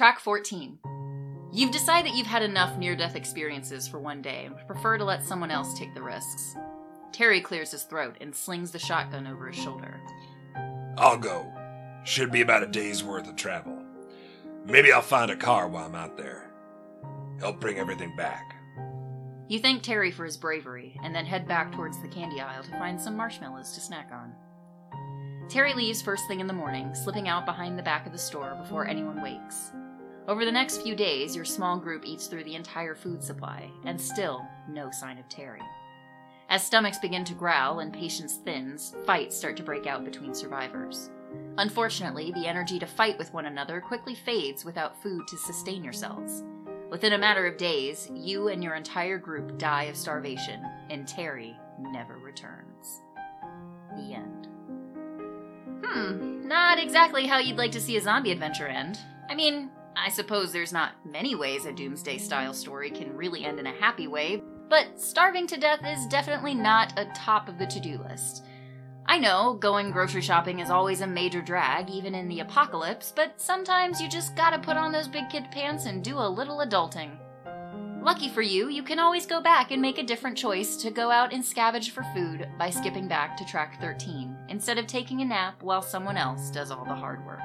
Track 14. You've decided that you've had enough near death experiences for one day and prefer to let someone else take the risks. Terry clears his throat and slings the shotgun over his shoulder. I'll go. Should be about a day's worth of travel. Maybe I'll find a car while I'm out there. Help bring everything back. You thank Terry for his bravery and then head back towards the candy aisle to find some marshmallows to snack on. Terry leaves first thing in the morning, slipping out behind the back of the store before anyone wakes. Over the next few days, your small group eats through the entire food supply, and still no sign of Terry. As stomachs begin to growl and patience thins, fights start to break out between survivors. Unfortunately, the energy to fight with one another quickly fades without food to sustain yourselves. Within a matter of days, you and your entire group die of starvation, and Terry never returns. The end. Hmm, not exactly how you'd like to see a zombie adventure end. I mean, I suppose there's not many ways a doomsday style story can really end in a happy way, but starving to death is definitely not a top of the to do list. I know going grocery shopping is always a major drag, even in the apocalypse, but sometimes you just gotta put on those big kid pants and do a little adulting. Lucky for you, you can always go back and make a different choice to go out and scavenge for food by skipping back to track 13, instead of taking a nap while someone else does all the hard work.